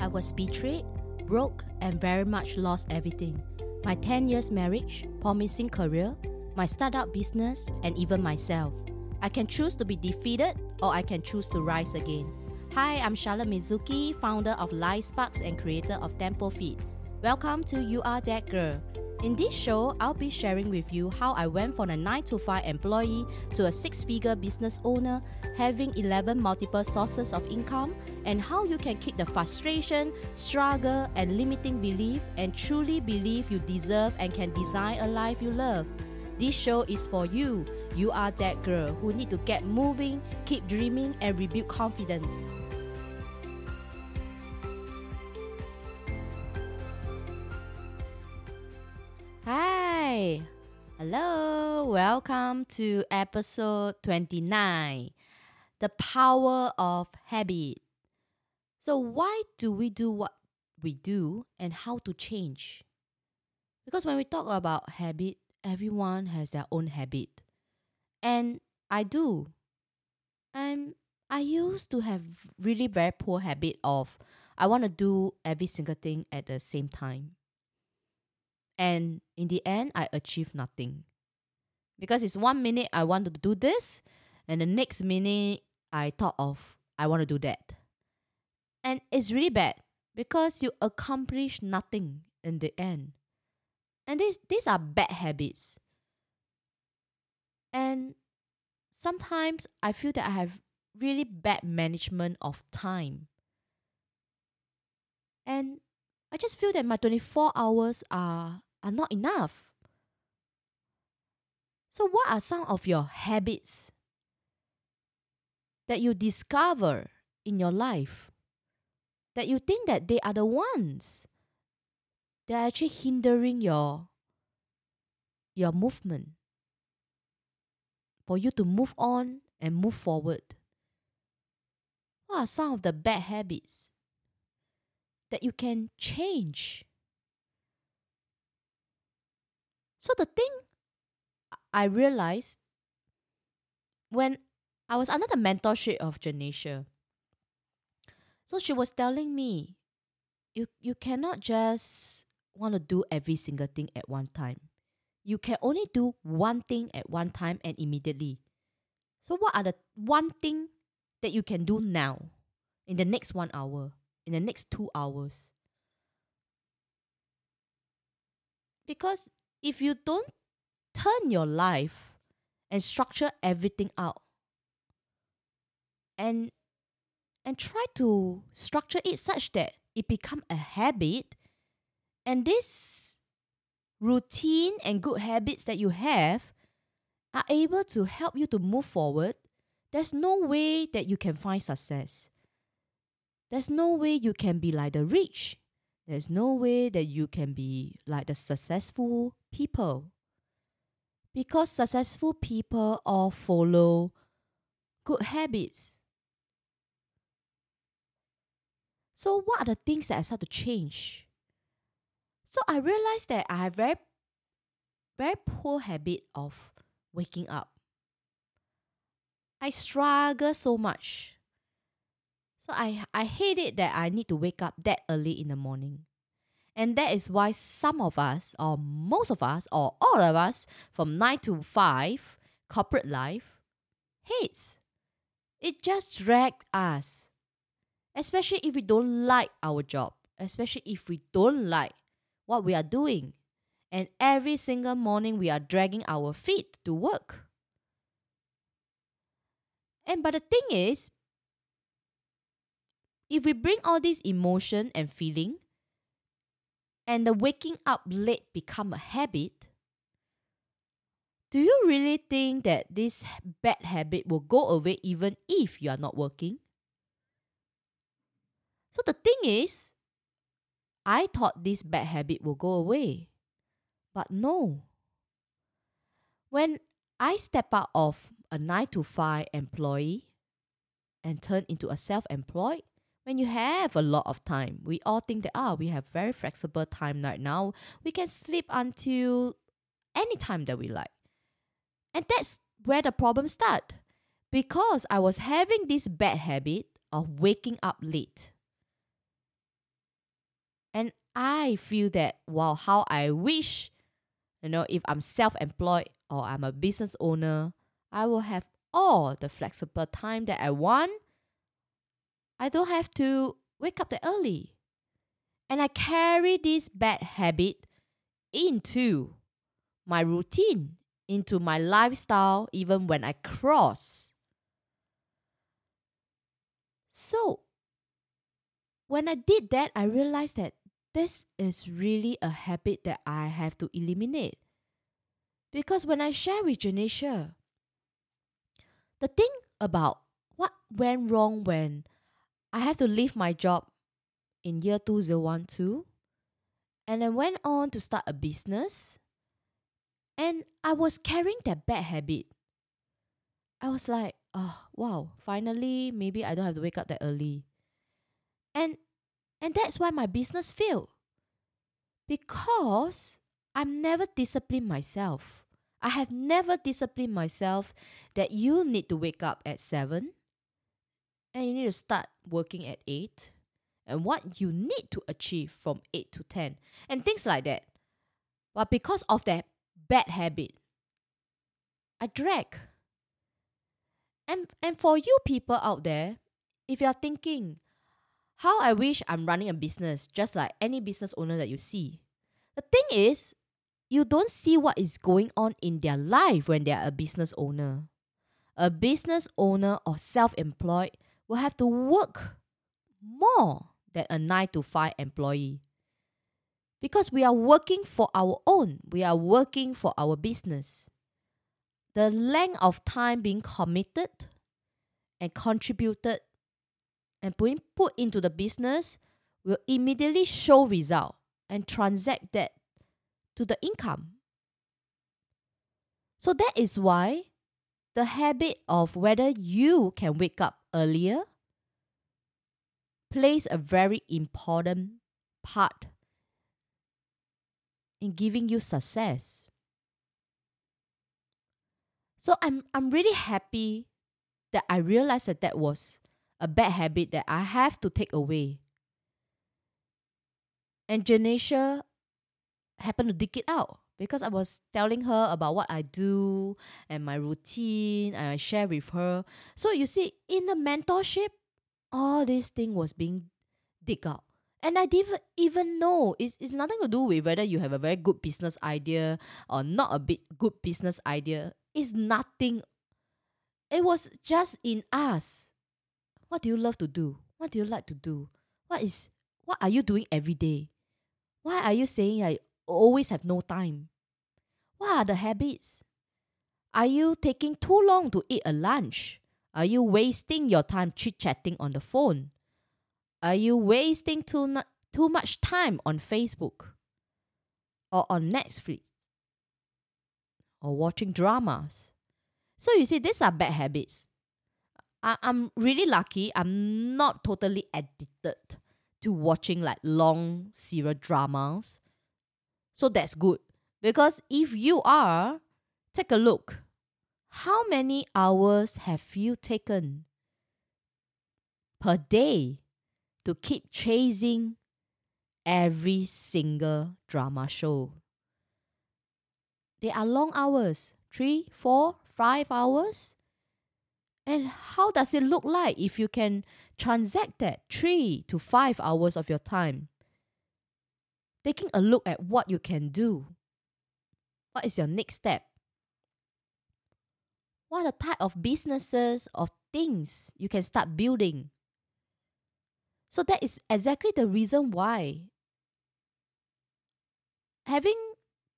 I was betrayed, broke, and very much lost everything. My 10 years marriage, promising career, my startup business, and even myself. I can choose to be defeated or I can choose to rise again. Hi, I'm Charlotte Mizuki, founder of Life Sparks and creator of Tempo Feed. Welcome to You Are That Girl. In this show, I'll be sharing with you how I went from a 9 to 5 employee to a 6 figure business owner, having 11 multiple sources of income, and how you can kick the frustration, struggle, and limiting belief and truly believe you deserve and can design a life you love. This show is for you. You are that girl who need to get moving, keep dreaming, and rebuild confidence. Hi. Hello. Welcome to episode 29 The Power of Habit. So, why do we do what we do and how to change? Because when we talk about habit, everyone has their own habit. And I do. And I used to have really very poor habit of I want to do every single thing at the same time. And in the end, I achieve nothing. Because it's one minute I want to do this, and the next minute I thought of I want to do that. And it's really bad because you accomplish nothing in the end. And these these are bad habits. And sometimes I feel that I have really bad management of time. And I just feel that my 24 hours are are not enough. So, what are some of your habits that you discover in your life that you think that they are the ones that are actually hindering your your movement for you to move on and move forward? What are some of the bad habits that you can change? So the thing I realized when I was under the mentorship of Janisha, so she was telling me, you you cannot just want to do every single thing at one time. You can only do one thing at one time and immediately. So what are the one thing that you can do now in the next one hour, in the next two hours? Because if you don't turn your life and structure everything out and and try to structure it such that it become a habit and this routine and good habits that you have are able to help you to move forward there's no way that you can find success there's no way you can be like the rich there's no way that you can be like the successful people. Because successful people all follow good habits. So, what are the things that I start to change? So, I realized that I have very, very poor habit of waking up. I struggle so much so I I hate it that I need to wake up that early in the morning. And that is why some of us, or most of us, or all of us from 9 to 5 corporate life hates. It just drags us. Especially if we don't like our job, especially if we don't like what we are doing. And every single morning we are dragging our feet to work. And but the thing is, if we bring all this emotion and feeling and the waking up late become a habit, do you really think that this bad habit will go away even if you are not working? So the thing is, I thought this bad habit will go away. But no. When I step out of a 9 to 5 employee and turn into a self employed, when you have a lot of time, we all think that ah, we have very flexible time right now. We can sleep until any time that we like. And that's where the problem start. Because I was having this bad habit of waking up late. And I feel that wow, how I wish, you know, if I'm self employed or I'm a business owner, I will have all the flexible time that I want. I don't have to wake up that early. And I carry this bad habit into my routine, into my lifestyle, even when I cross. So, when I did that, I realized that this is really a habit that I have to eliminate. Because when I share with Janisha, the thing about what went wrong when I have to leave my job in year 2012 and I went on to start a business and I was carrying that bad habit. I was like, oh wow, finally maybe I don't have to wake up that early. And and that's why my business failed. Because I'm never disciplined myself. I have never disciplined myself that you need to wake up at 7 and you need to start working at 8 and what you need to achieve from 8 to 10 and things like that. But because of that bad habit, I drag. And, and for you people out there, if you're thinking, how I wish I'm running a business just like any business owner that you see. The thing is, you don't see what is going on in their life when they are a business owner. A business owner or self employed will have to work more than a 9 to 5 employee. Because we are working for our own, we are working for our business. The length of time being committed and contributed and being put into the business will immediately show result and transact that to the income. So that is why the habit of whether you can wake up earlier plays a very important part in giving you success. So I'm I'm really happy that I realized that that was a bad habit that I have to take away. And Janisha happened to dig it out because I was telling her about what I do and my routine and I share with her. So you see, in the mentorship, all this thing was being dig out. And I didn't even know it's, it's nothing to do with whether you have a very good business idea or not a bit good business idea. It's nothing. It was just in us. What do you love to do? What do you like to do? What is what are you doing every day? Why are you saying I always have no time? What are the habits? Are you taking too long to eat a lunch? Are you wasting your time chit chatting on the phone? Are you wasting too, too much time on Facebook or on Netflix or watching dramas? So you see, these are bad habits. I, I'm really lucky. I'm not totally addicted to watching like long serial dramas. So that's good. Because if you are, take a look. How many hours have you taken per day to keep chasing every single drama show? They are long hours three, four, five hours. And how does it look like if you can transact that three to five hours of your time? Taking a look at what you can do. What is your next step? What are the type of businesses or things you can start building? So that is exactly the reason why having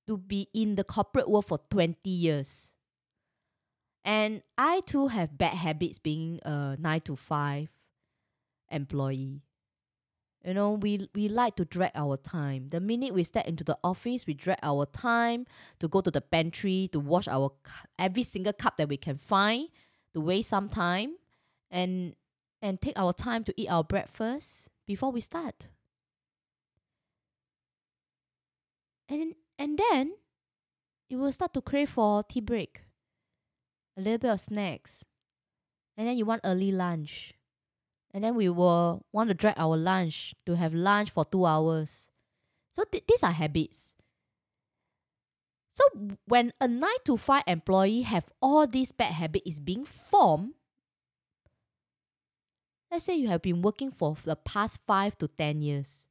to be in the corporate world for 20 years and I too have bad habits being a nine to five employee. You know, we we like to drag our time. The minute we step into the office, we drag our time to go to the pantry to wash our every single cup that we can find, to waste some time, and and take our time to eat our breakfast before we start. And and then you will start to crave for tea break a little bit of snacks, and then you want early lunch. And then we will want to drag our lunch to have lunch for two hours. So th- these are habits. So when a nine to five employee have all these bad habits is being formed, let's say you have been working for the past five to ten years,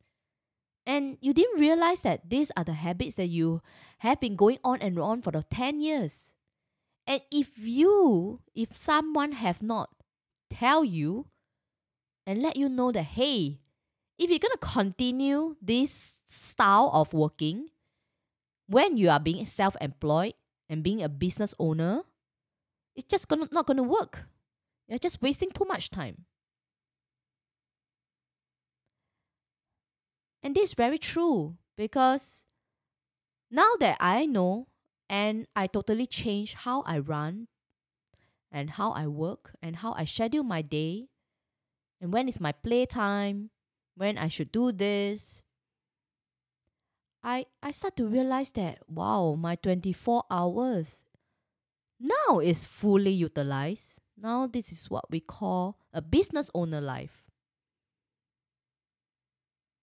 and you didn't realize that these are the habits that you have been going on and on for the ten years. And if you, if someone have not tell you and let you know that hey, if you're gonna continue this style of working, when you are being self-employed and being a business owner, it's just gonna not gonna work. You're just wasting too much time. And this is very true because now that I know and I totally change how I run and how I work and how I schedule my day and when is my playtime, when I should do this. I I start to realize that wow, my 24 hours now is fully utilized. Now this is what we call a business owner life.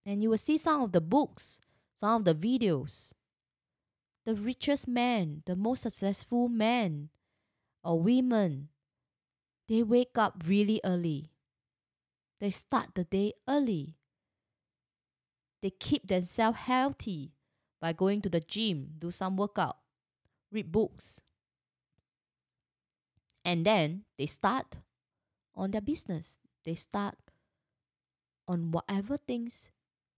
And you will see some of the books, some of the videos. The richest man, the most successful man or women, they wake up really early. They start the day early. They keep themselves healthy by going to the gym, do some workout, read books. And then they start on their business. They start on whatever things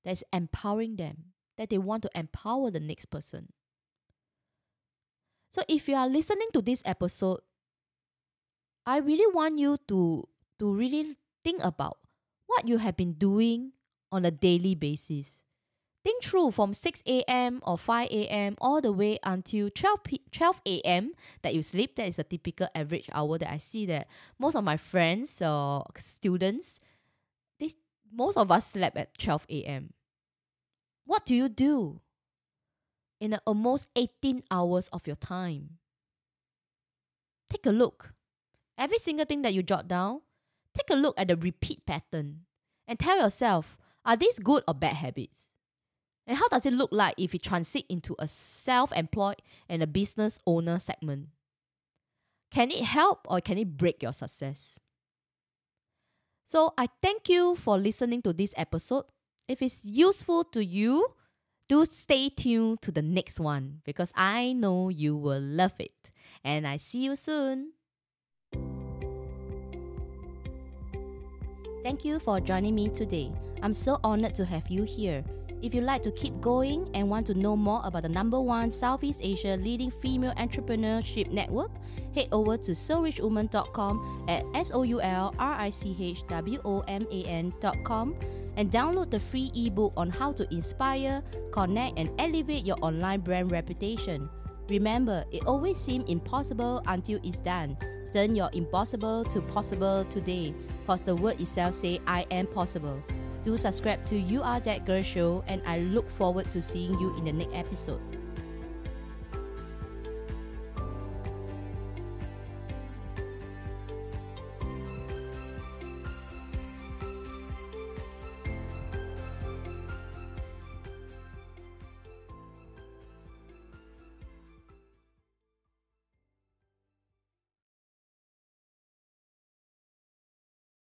that's empowering them, that they want to empower the next person. So if you are listening to this episode, I really want you to to really think about what you have been doing on a daily basis. Think through from 6 a.m. or 5 a.m. all the way until 12, p- 12 a.m. that you sleep. That is a typical average hour that I see that most of my friends or students, they, most of us slept at 12 a.m. What do you do in almost 18 hours of your time? Take a look. Every single thing that you jot down, take a look at the repeat pattern and tell yourself are these good or bad habits? And how does it look like if you transit into a self employed and a business owner segment? Can it help or can it break your success? So I thank you for listening to this episode. If it's useful to you, do stay tuned to the next one because I know you will love it. And I see you soon. Thank you for joining me today. I'm so honored to have you here. If you'd like to keep going and want to know more about the number one Southeast Asia leading female entrepreneurship network, head over to soulrichwoman.com at S O U L R I C H W O M A N.com and download the free ebook on how to inspire, connect, and elevate your online brand reputation. Remember, it always seems impossible until it's done. Turn your impossible to possible today, cause the word itself say I am possible. Do subscribe to You Are That Girl show and I look forward to seeing you in the next episode.